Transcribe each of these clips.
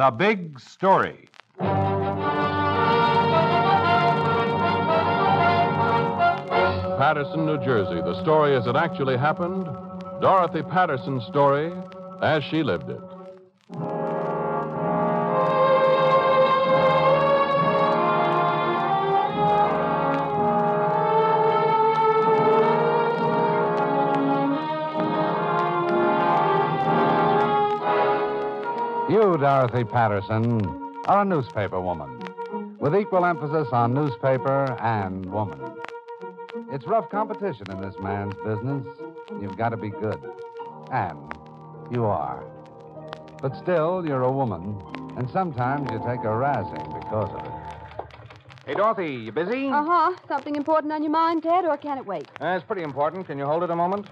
The Big Story. Paterson, New Jersey. The story as it actually happened. Dorothy Patterson's story as she lived it. You, Dorothy Patterson, are a newspaper woman with equal emphasis on newspaper and woman. It's rough competition in this man's business. You've got to be good. And you are. But still, you're a woman, and sometimes you take a razzing because of it. Hey, Dorothy, you busy? Uh huh. Something important on your mind, Ted, or can it wait? That's pretty important. Can you hold it a moment?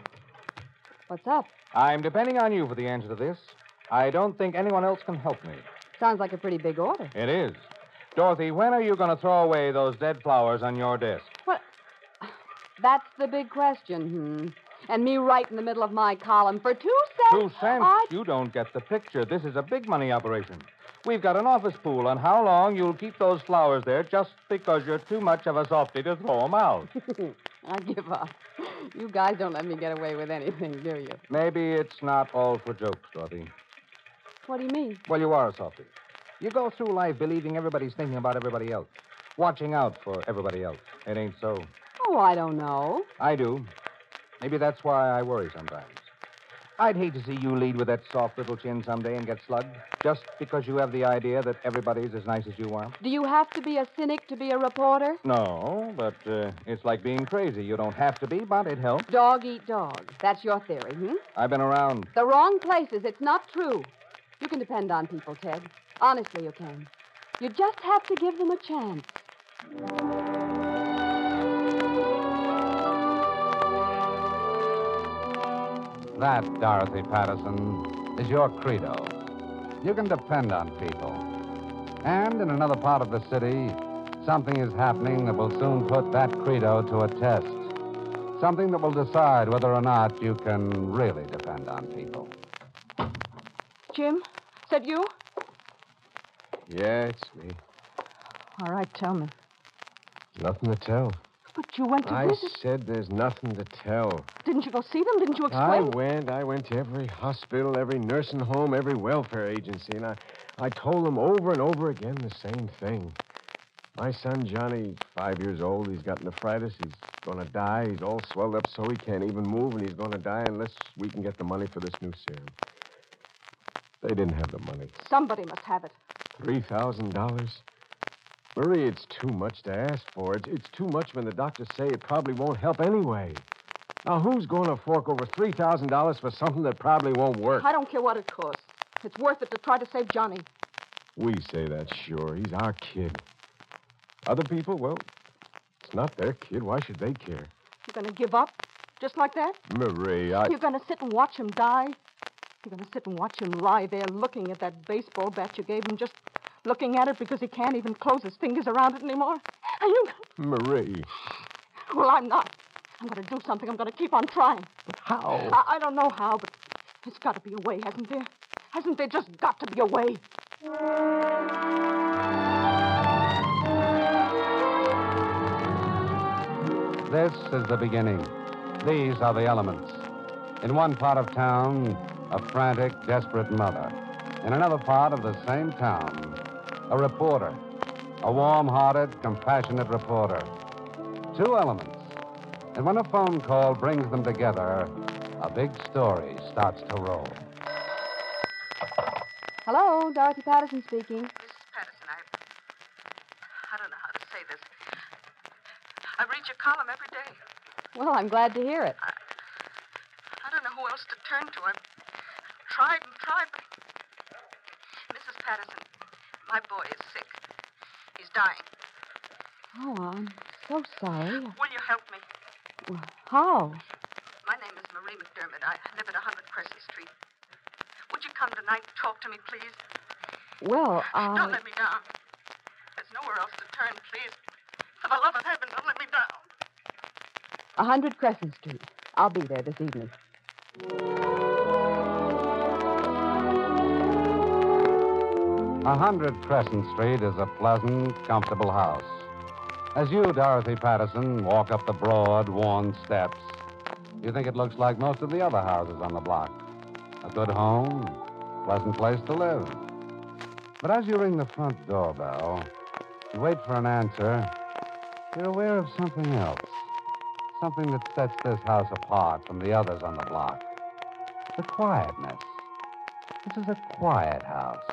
What's up? I'm depending on you for the answer to this. I don't think anyone else can help me. Sounds like a pretty big order. It is. Dorothy, when are you going to throw away those dead flowers on your desk? What? That's the big question, hmm. And me right in the middle of my column for two cents. Two cents? I... You don't get the picture. This is a big money operation. We've got an office pool on how long you'll keep those flowers there just because you're too much of a softy to throw 'em out. I give up. You guys don't let me get away with anything, do you? Maybe it's not all for jokes, Dorothy. What do you mean? Well, you are a softy. You go through life believing everybody's thinking about everybody else, watching out for everybody else. It ain't so. Oh, I don't know. I do. Maybe that's why I worry sometimes. I'd hate to see you lead with that soft little chin someday and get slugged, just because you have the idea that everybody's as nice as you are. Do you have to be a cynic to be a reporter? No, but uh, it's like being crazy. You don't have to be, but it helps. Dog eat dog. That's your theory, hmm? I've been around. The wrong places. It's not true. You can depend on people, Ted. Honestly, you can. You just have to give them a chance. That, Dorothy Patterson, is your credo. You can depend on people. And in another part of the city, something is happening that will soon put that credo to a test. Something that will decide whether or not you can really depend on people. Jim, is that you? Yeah, it's me. All right, tell me. Nothing to tell. But you went to I visit. said there's nothing to tell. Didn't you go see them? Didn't you explain? I went. I went to every hospital, every nursing home, every welfare agency, and I, I told them over and over again the same thing. My son Johnny, five years old, he's got nephritis. He's going to die. He's all swelled up so he can't even move, and he's going to die unless we can get the money for this new serum. They didn't have the money. Somebody must have it. Three thousand dollars. Marie, it's too much to ask for. It's, it's too much when the doctors say it probably won't help anyway. Now, who's going to fork over three thousand dollars for something that probably won't work? I don't care what it costs. It's worth it to try to save Johnny. We say that, sure. He's our kid. Other people, well, it's not their kid. Why should they care? You're going to give up? Just like that? Marie, I. You're going to sit and watch him die? You're going to sit and watch him lie there looking at that baseball bat you gave him, just looking at it because he can't even close his fingers around it anymore? Are you. Marie. Well, I'm not. I'm going to do something. I'm going to keep on trying. But how? I, I don't know how, but there's got to be a way, hasn't there? Hasn't there just got to be a way? This is the beginning. These are the elements. In one part of town, a frantic, desperate mother. In another part of the same town, a reporter. A warm hearted, compassionate reporter. Two elements. And when a phone call brings them together, a big story starts to roll. Hello, Dorothy Patterson speaking. Mrs. Patterson, I. I don't know how to say this. I read your column every day. Well, I'm glad to hear it. I don't know who else to turn to. I've tried and tried, but. Mrs. Patterson, my boy is sick. He's dying. Oh, I'm so sorry. Will you help me? Well, how? My name is Marie McDermott. I live at 100 Crescent Street. Would you come tonight and talk to me, please? Well, Don't uh, let me down. There's nowhere else to turn, please. For the love of heaven, don't let me down. A 100 Crescent Street. I'll be there this evening. A hundred Crescent Street is a pleasant, comfortable house. As you, Dorothy Patterson, walk up the broad, worn steps, you think it looks like most of the other houses on the block. A good home, pleasant place to live. But as you ring the front doorbell and wait for an answer, you're aware of something else. Something that sets this house apart from the others on the block. The quietness. This is a quiet house.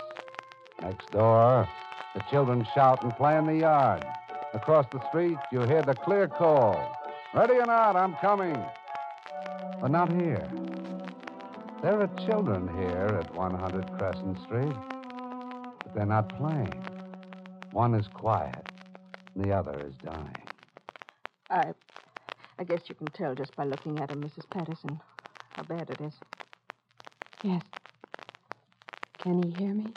Next door, the children shout and play in the yard. Across the street, you hear the clear call. Ready or not, I'm coming. But not here. There are children here at 100 Crescent Street, but they're not playing. One is quiet, and the other is dying. I. I guess you can tell just by looking at him, Mrs. Patterson, how bad it is. Yes. Can he hear me?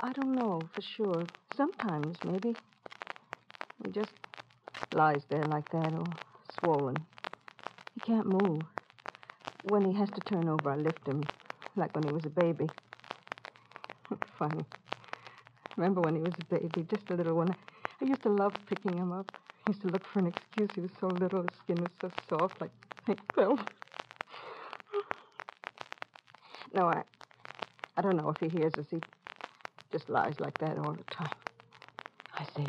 I don't know for sure. Sometimes, maybe. He just lies there like that, all swollen. He can't move. When he has to turn over, I lift him, like when he was a baby. Funny. Remember when he was a baby, just a little one? I used to love picking him up. I used to look for an excuse. He was so little, his skin was so soft, like pink velvet. No, I, I don't know if he hears us. He just lies like that all the time. I see.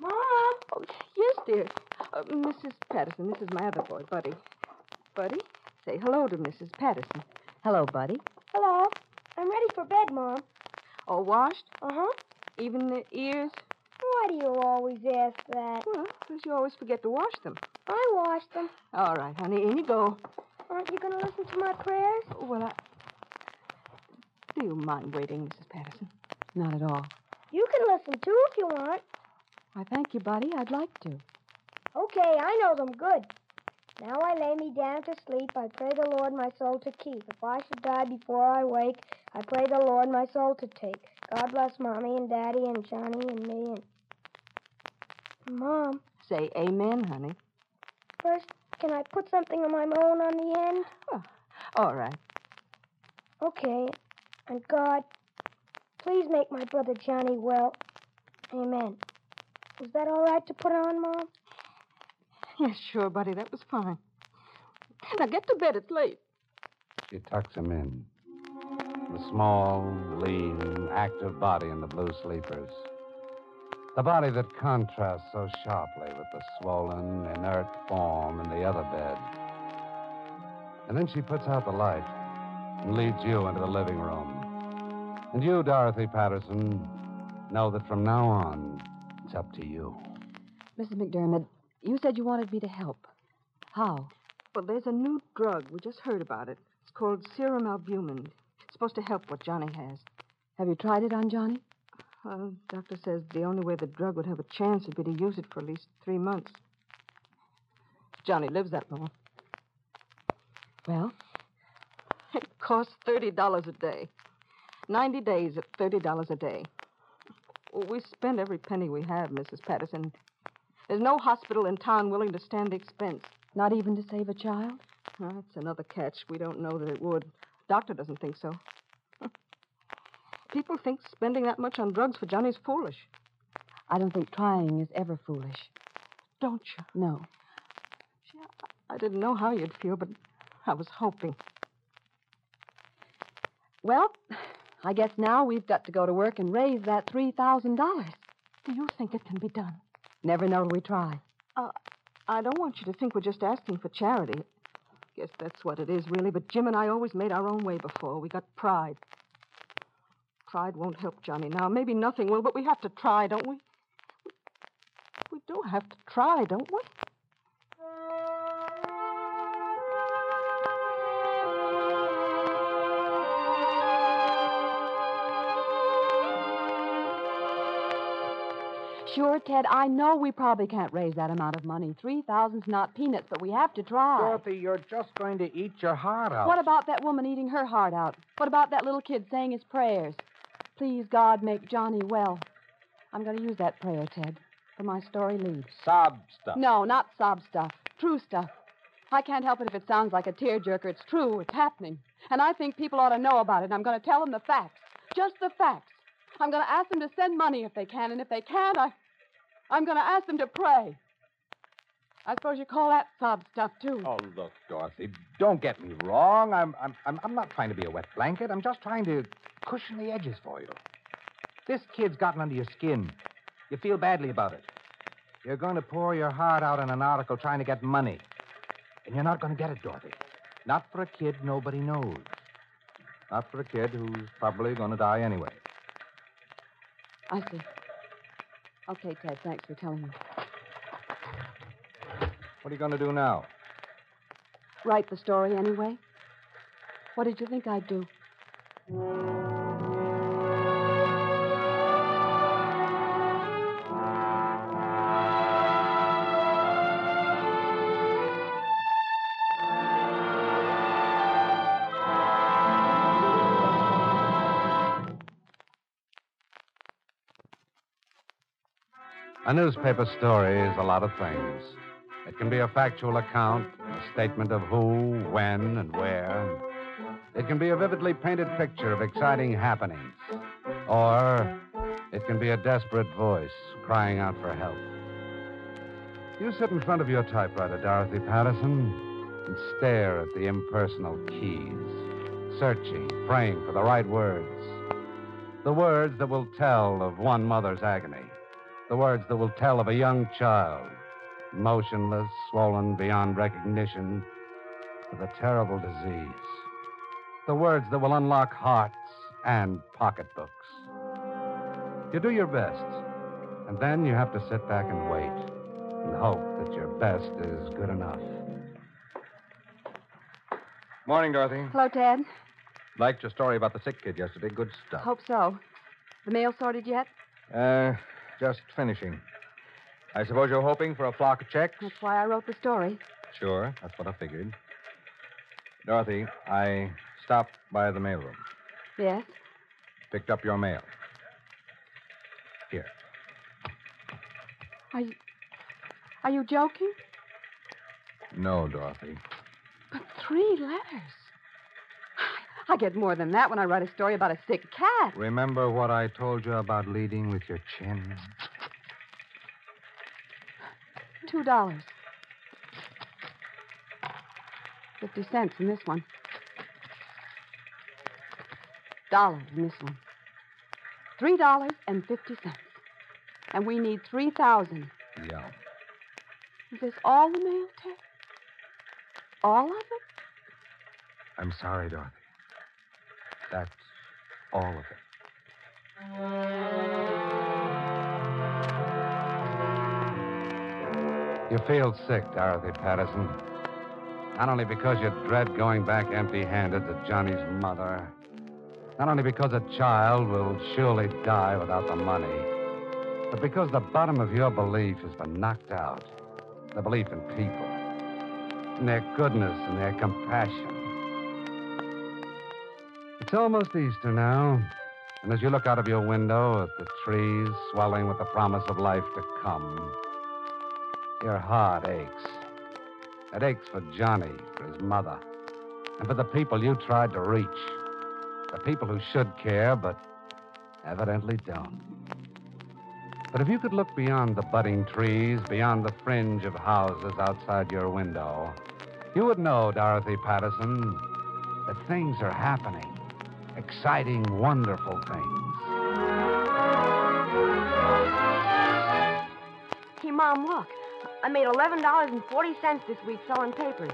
Mom! Oh, yes, dear. Uh, Mrs. Patterson, this is my other boy, Buddy. Buddy, say hello to Mrs. Patterson. Hello, Buddy. Hello. I'm ready for bed, Mom. All washed? Uh huh. Even the ears? Why do you always ask that? Well, because you always forget to wash them. I washed them. All right, honey, in you go. Aren't you going to listen to my prayers? Well, I. Do you mind waiting, Mrs. Patterson? Not at all. You can listen too if you want. I thank you, Buddy. I'd like to. Okay, I know them good. Now I lay me down to sleep. I pray the Lord my soul to keep. If I should die before I wake, I pray the Lord my soul to take. God bless Mommy and Daddy and Johnny and me and. Mom, Say amen, honey. first, can I put something of my own on the end? All right. Okay. And God, please make my brother Johnny well. Amen. Is that all right to put on, Mom? Yes, sure, Buddy. That was fine. Now get to bed. It's late. She tucks him in. The small, lean, active body in the blue sleepers. The body that contrasts so sharply with the swollen, inert form in the other bed. And then she puts out the light and leads you into the living room. And you, Dorothy Patterson, know that from now on, it's up to you. Mrs. McDermott, you said you wanted me to help. How? Well, there's a new drug. We just heard about it. It's called serum albumin. It's supposed to help what Johnny has. Have you tried it on Johnny? Uh, the doctor says the only way the drug would have a chance would be to use it for at least three months. Johnny lives that long. Well, It costs $30 a day. 90 days at $30 a day. Well, we spend every penny we have, Mrs. Patterson. There's no hospital in town willing to stand the expense. not even to save a child? That's another catch. We don't know that it would. Doctor doesn't think so. People think spending that much on drugs for Johnny's foolish. I don't think trying is ever foolish. Don't you? No. Gee, I I didn't know how you'd feel, but I was hoping. Well, I guess now we've got to go to work and raise that $3,000. Do you think it can be done? Never know till we try. Uh, I don't want you to think we're just asking for charity. Guess that's what it is, really. But Jim and I always made our own way before. We got pride. Pride won't help Johnny now. Maybe nothing will, but we have to try, don't we? We do have to try, don't we? Sure, Ted, I know we probably can't raise that amount of money. Three thousand's not peanuts, but we have to try. Dorothy, you're just going to eat your heart out. What about that woman eating her heart out? What about that little kid saying his prayers? Please, God, make Johnny well. I'm going to use that prayer, Ted, for my story leads. sob stuff? No, not sob stuff. True stuff. I can't help it if it sounds like a tearjerker. It's true. It's happening. And I think people ought to know about it. I'm going to tell them the facts. Just the facts. I'm going to ask them to send money if they can, and if they can't, I, I'm going to ask them to pray. I suppose you call that sob stuff, too. Oh, look, Dorothy, don't get me wrong. I'm, I'm, I'm, I'm not trying to be a wet blanket. I'm just trying to cushion the edges for you. This kid's gotten under your skin. You feel badly about it. You're going to pour your heart out in an article trying to get money. And you're not going to get it, Dorothy. Not for a kid nobody knows. Not for a kid who's probably going to die anyway. I see. Okay, Ted, thanks for telling me. What are you going to do now? Write the story anyway. What did you think I'd do? Newspaper story is a lot of things. It can be a factual account, a statement of who, when, and where. It can be a vividly painted picture of exciting happenings. Or it can be a desperate voice crying out for help. You sit in front of your typewriter, Dorothy Patterson, and stare at the impersonal keys, searching, praying for the right words. The words that will tell of one mother's agony. The words that will tell of a young child, motionless, swollen beyond recognition, with a terrible disease. The words that will unlock hearts and pocketbooks. You do your best, and then you have to sit back and wait and hope that your best is good enough. Morning, Dorothy. Hello, Ted. Liked your story about the sick kid yesterday. Good stuff. Hope so. The mail sorted yet? Uh, just finishing. I suppose you're hoping for a flock of checks? That's why I wrote the story. Sure, that's what I figured. Dorothy, I stopped by the mailroom, Yes? picked up your mail. Here. Are you. Are you joking? No, Dorothy. But three letters. I get more than that when I write a story about a sick cat. Remember what I told you about leading with your chin? Two dollars. Fifty cents in this one. Dollar in this one. Three dollars and fifty cents. And we need three thousand. Yeah. Is this all the mail, Ted? All of it? I'm sorry, Dorothy. That's all of it. You feel sick, Dorothy Patterson. Not only because you dread going back empty handed to Johnny's mother, not only because a child will surely die without the money, but because the bottom of your belief has been knocked out the belief in people, in their goodness and their compassion. It's almost Easter now, and as you look out of your window at the trees swelling with the promise of life to come, your heart aches. It aches for Johnny, for his mother, and for the people you tried to reach. The people who should care, but evidently don't. But if you could look beyond the budding trees, beyond the fringe of houses outside your window, you would know, Dorothy Patterson, that things are happening. Exciting, wonderful things. Hey, Mom, look. I made $11.40 this week selling papers.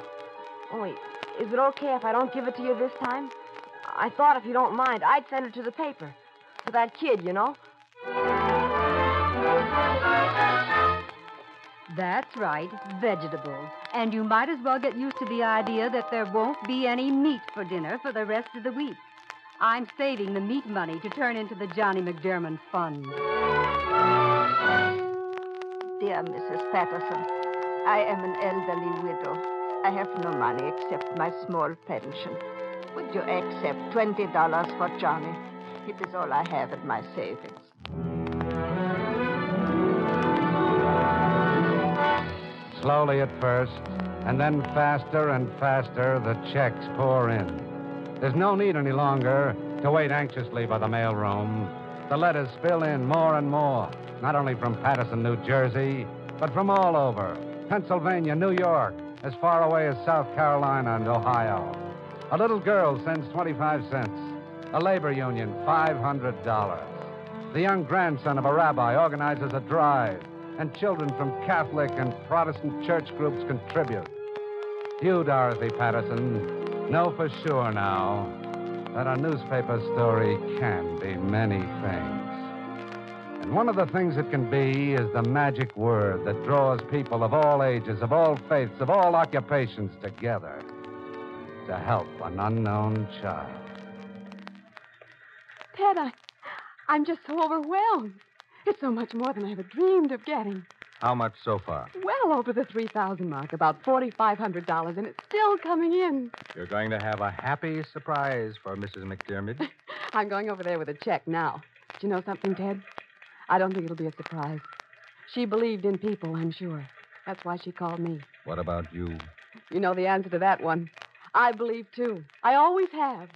Oh, Only, is it okay if I don't give it to you this time? I thought if you don't mind, I'd send it to the paper. For that kid, you know? That's right, vegetables. And you might as well get used to the idea that there won't be any meat for dinner for the rest of the week. I'm saving the meat money to turn into the Johnny McDermott Fund. Dear Mrs. Patterson, I am an elderly widow. I have no money except my small pension. Would you accept $20 for Johnny? It is all I have in my savings. Slowly at first, and then faster and faster, the checks pour in. There's no need any longer to wait anxiously by the mailroom. The letters spill in more and more, not only from Paterson, New Jersey, but from all over Pennsylvania, New York, as far away as South Carolina and Ohio. A little girl sends 25 cents. A labor union, $500. The young grandson of a rabbi organizes a drive, and children from Catholic and Protestant church groups contribute. You, Dorothy Patterson, know for sure now that a newspaper story can be many things. And one of the things it can be is the magic word that draws people of all ages, of all faiths, of all occupations together to help an unknown child. Ted, I, I'm just so overwhelmed. It's so much more than I ever dreamed of getting. How much so far? Well over the 3000 mark, about $4,500, and it's still coming in. You're going to have a happy surprise for Mrs. McDermott. I'm going over there with a check now. Do you know something, Ted? I don't think it'll be a surprise. She believed in people, I'm sure. That's why she called me. What about you? You know the answer to that one. I believe, too. I always have.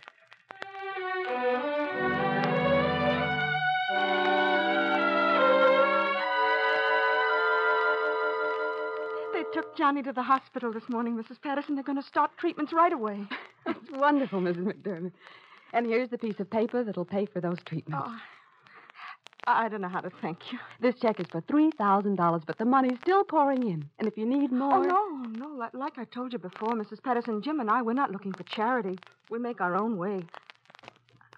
Took Johnny to the hospital this morning, Mrs. Patterson. They're going to start treatments right away. That's wonderful, Mrs. McDermott. And here's the piece of paper that'll pay for those treatments. Oh, I don't know how to thank you. This check is for $3,000, but the money's still pouring in. And if you need oh, more. Oh, no, no. Like, like I told you before, Mrs. Patterson, Jim and I, we're not looking for charity. We make our own way.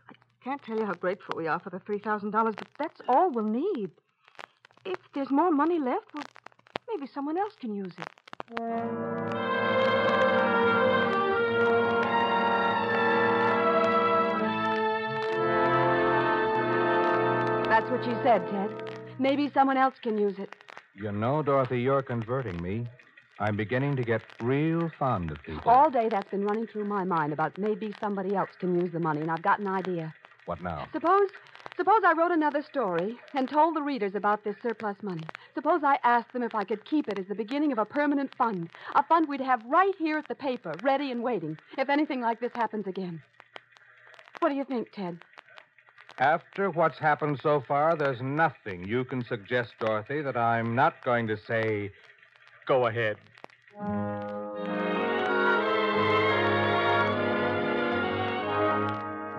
I can't tell you how grateful we are for the $3,000, but that's all we'll need. If there's more money left, well, maybe someone else can use it. That's what she said, Ted. Maybe someone else can use it. You know, Dorothy, you're converting me. I'm beginning to get real fond of people. All day that's been running through my mind about maybe somebody else can use the money, and I've got an idea. What now? Suppose suppose I wrote another story and told the readers about this surplus money. Suppose I asked them if I could keep it as the beginning of a permanent fund. A fund we'd have right here at the paper, ready and waiting, if anything like this happens again. What do you think, Ted? After what's happened so far, there's nothing you can suggest, Dorothy, that I'm not going to say, go ahead.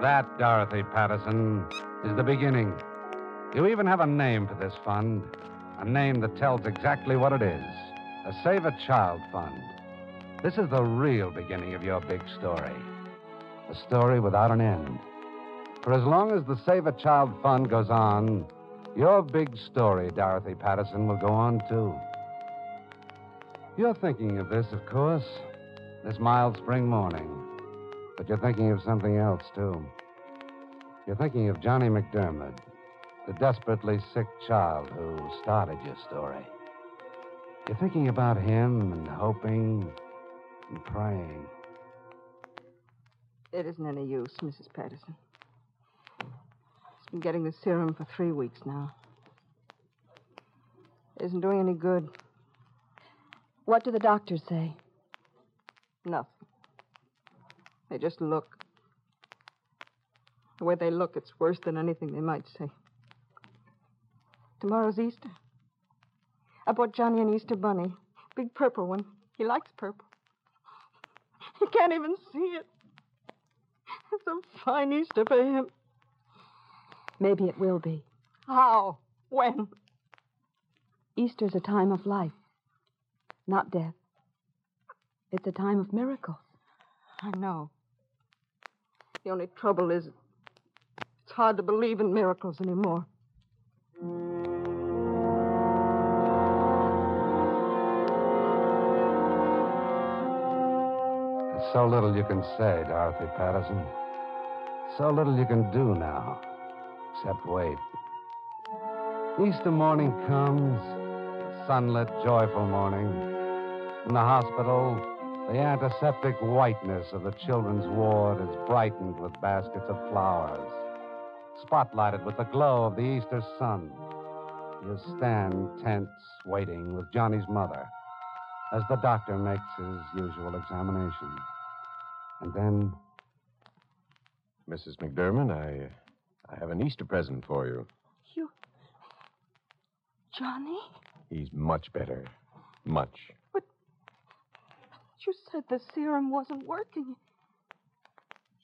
That, Dorothy Patterson, is the beginning. You even have a name for this fund, a name that tells exactly what it is a Save a Child Fund. This is the real beginning of your big story, a story without an end. For as long as the Save a Child Fund goes on, your big story, Dorothy Patterson, will go on too. You're thinking of this, of course, this mild spring morning. But you're thinking of something else, too. You're thinking of Johnny McDermott, the desperately sick child who started your story. You're thinking about him and hoping and praying. It isn't any use, Mrs. Patterson. He's been getting the serum for three weeks now. It isn't doing any good. What do the doctors say? Nothing. They just look. The way they look, it's worse than anything they might say. Tomorrow's Easter. I bought Johnny an Easter bunny. Big purple one. He likes purple. He can't even see it. It's a fine Easter for him. Maybe it will be. How? When? Easter's a time of life, not death. It's a time of miracles. I know. The only trouble is it's hard to believe in miracles anymore. There's so little you can say, Dorothy Patterson. So little you can do now, except wait. Easter morning comes, a sunlit, joyful morning. In the hospital, the antiseptic whiteness of the children's ward is brightened with baskets of flowers, spotlighted with the glow of the Easter sun. You stand tense, waiting with Johnny's mother as the doctor makes his usual examination. And then, Mrs. McDermott, I, I have an Easter present for you. You. Johnny? He's much better. Much. But. You said the serum wasn't working.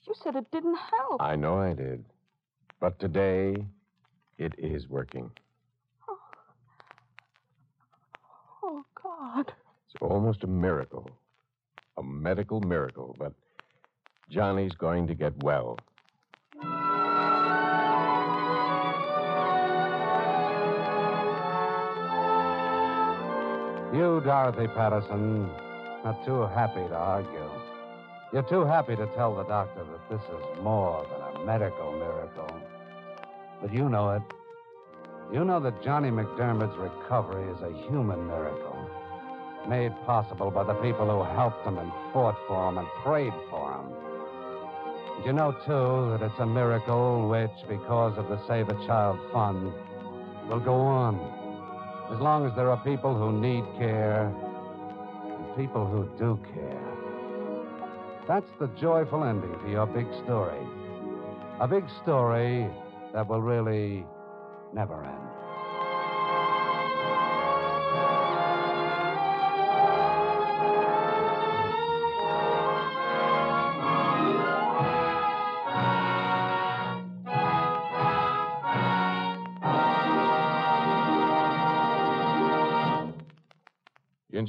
You said it didn't help. I know I did. But today, it is working. Oh, God. It's almost a miracle. A medical miracle, but Johnny's going to get well. You, Dorothy Patterson, are too happy to argue. You're too happy to tell the doctor that this is more than a medical miracle. But you know it. You know that Johnny McDermott's recovery is a human miracle, made possible by the people who helped him and fought for him and prayed for him. And you know, too, that it's a miracle which, because of the Save a Child Fund, will go on as long as there are people who need care and people who do care. That's the joyful ending to your big story. A big story that will really never end.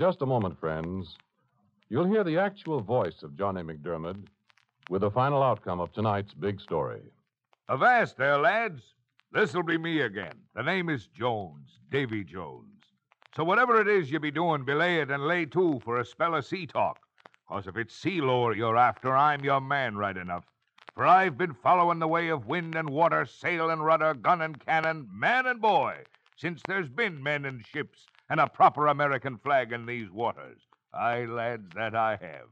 Just a moment, friends, you'll hear the actual voice of Johnny McDermott with the final outcome of tonight's big story. Avast there, lads. This'll be me again. The name is Jones, Davy Jones. So whatever it is you be doing, belay it and lay to for a spell of sea talk. 'Cause if it's sea lore you're after, I'm your man right enough. For I've been following the way of wind and water, sail and rudder, gun and cannon, man and boy, since there's been men and ships and a proper American flag in these waters. Aye, lads, that I have.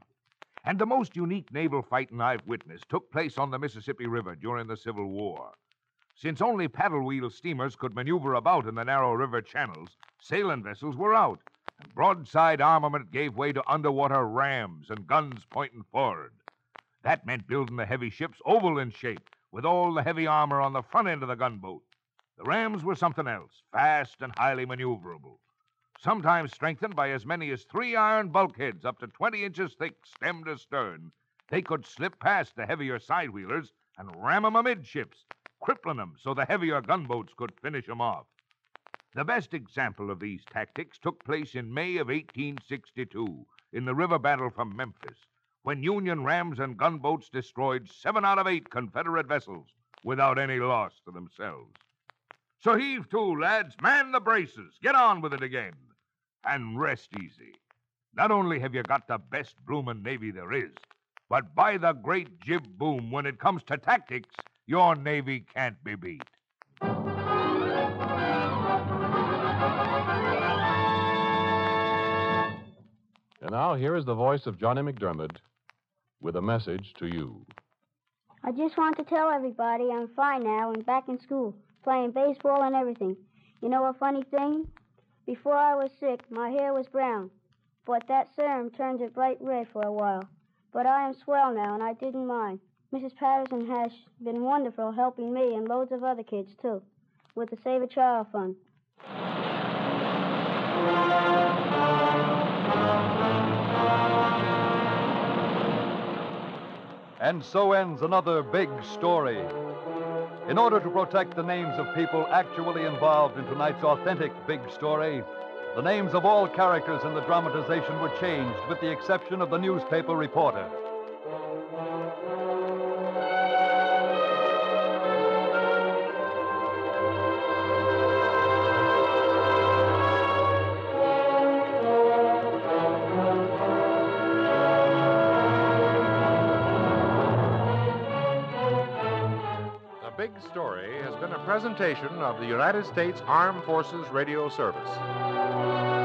And the most unique naval fighting I've witnessed took place on the Mississippi River during the Civil War. Since only paddle wheel steamers could maneuver about in the narrow river channels, sailing vessels were out, and broadside armament gave way to underwater rams and guns pointing forward. That meant building the heavy ships oval in shape, with all the heavy armor on the front end of the gunboat. The rams were something else, fast and highly maneuverable sometimes strengthened by as many as three iron bulkheads up to 20 inches thick, stem to stern. They could slip past the heavier side wheelers and ram 'em amidships, crippling 'em so the heavier gunboats could finish 'em off. The best example of these tactics took place in May of 1862 in the river battle from Memphis, when Union rams and gunboats destroyed seven out of eight Confederate vessels without any loss to themselves. So heave to, lads. Man the braces. Get on with it again and rest easy. Not only have you got the best bloomin' Navy there is, but by the great jib boom, when it comes to tactics, your Navy can't be beat. And now here is the voice of Johnny McDermott with a message to you. I just want to tell everybody I'm fine now and back in school, playing baseball and everything. You know a funny thing? Before I was sick, my hair was brown, but that serum turned it bright red for a while. But I am swell now, and I didn't mind. Mrs. Patterson has been wonderful helping me and loads of other kids, too, with the Save a Child Fund. And so ends another big story. In order to protect the names of people actually involved in tonight's authentic big story, the names of all characters in the dramatization were changed with the exception of the newspaper reporter. Story has been a presentation of the United States Armed Forces Radio Service.